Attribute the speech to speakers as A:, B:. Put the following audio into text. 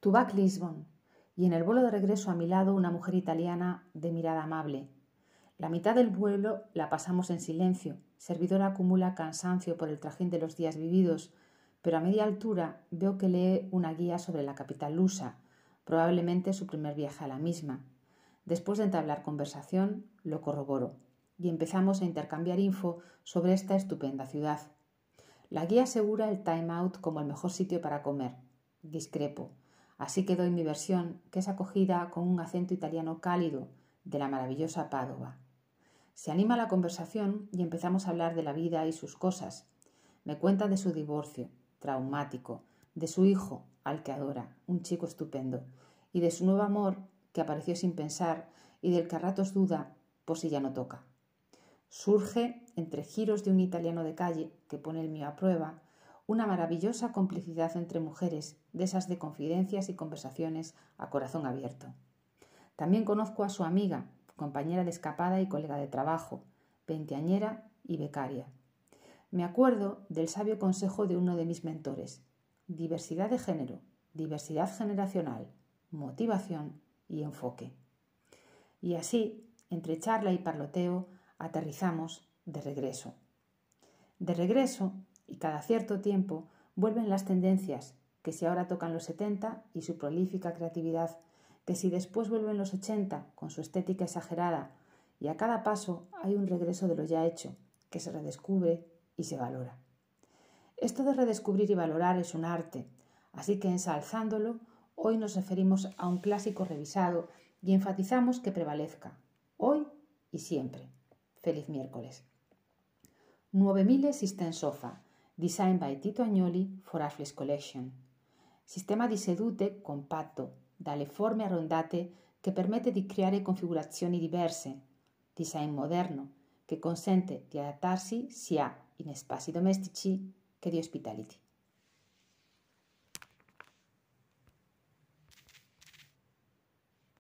A: Tubac Lisbon, y en el vuelo de regreso a mi lado una mujer italiana de mirada amable. La mitad del vuelo la pasamos en silencio. Servidora acumula cansancio por el trajín de los días vividos, pero a media altura veo que lee una guía sobre la capital lusa, probablemente su primer viaje a la misma. Después de entablar conversación, lo corroboro y empezamos a intercambiar info sobre esta estupenda ciudad. La guía asegura el time out como el mejor sitio para comer. Discrepo. Así que doy mi versión, que es acogida con un acento italiano cálido de la maravillosa Padova. Se anima la conversación y empezamos a hablar de la vida y sus cosas. Me cuenta de su divorcio, traumático, de su hijo, al que adora, un chico estupendo, y de su nuevo amor, que apareció sin pensar y del que a ratos duda por si ya no toca. Surge, entre giros de un italiano de calle que pone el mío a prueba, una maravillosa complicidad entre mujeres, de esas de confidencias y conversaciones a corazón abierto. También conozco a su amiga, compañera de escapada y colega de trabajo, veinteañera y becaria. Me acuerdo del sabio consejo de uno de mis mentores. Diversidad de género, diversidad generacional, motivación y enfoque. Y así, entre charla y parloteo, aterrizamos de regreso. De regreso, y cada cierto tiempo, vuelven las tendencias, que si ahora tocan los 70 y su prolífica creatividad, que si después vuelven los 80 con su estética exagerada, y a cada paso hay un regreso de lo ya hecho, que se redescubre y se valora. Esto de redescubrir y valorar es un arte, así que ensalzándolo, hoy nos referimos a un clásico revisado y enfatizamos que prevalezca, hoy y siempre. Feliz miércoles. 9000 System Sofa, designed by Tito Agnoli for Affles Collection. Sistema di sedute compatto, dalle forme arrondate che permette di creare configurazioni diverse. Design moderno, che consente di adattarsi sia in spazi domestici che di hospitality.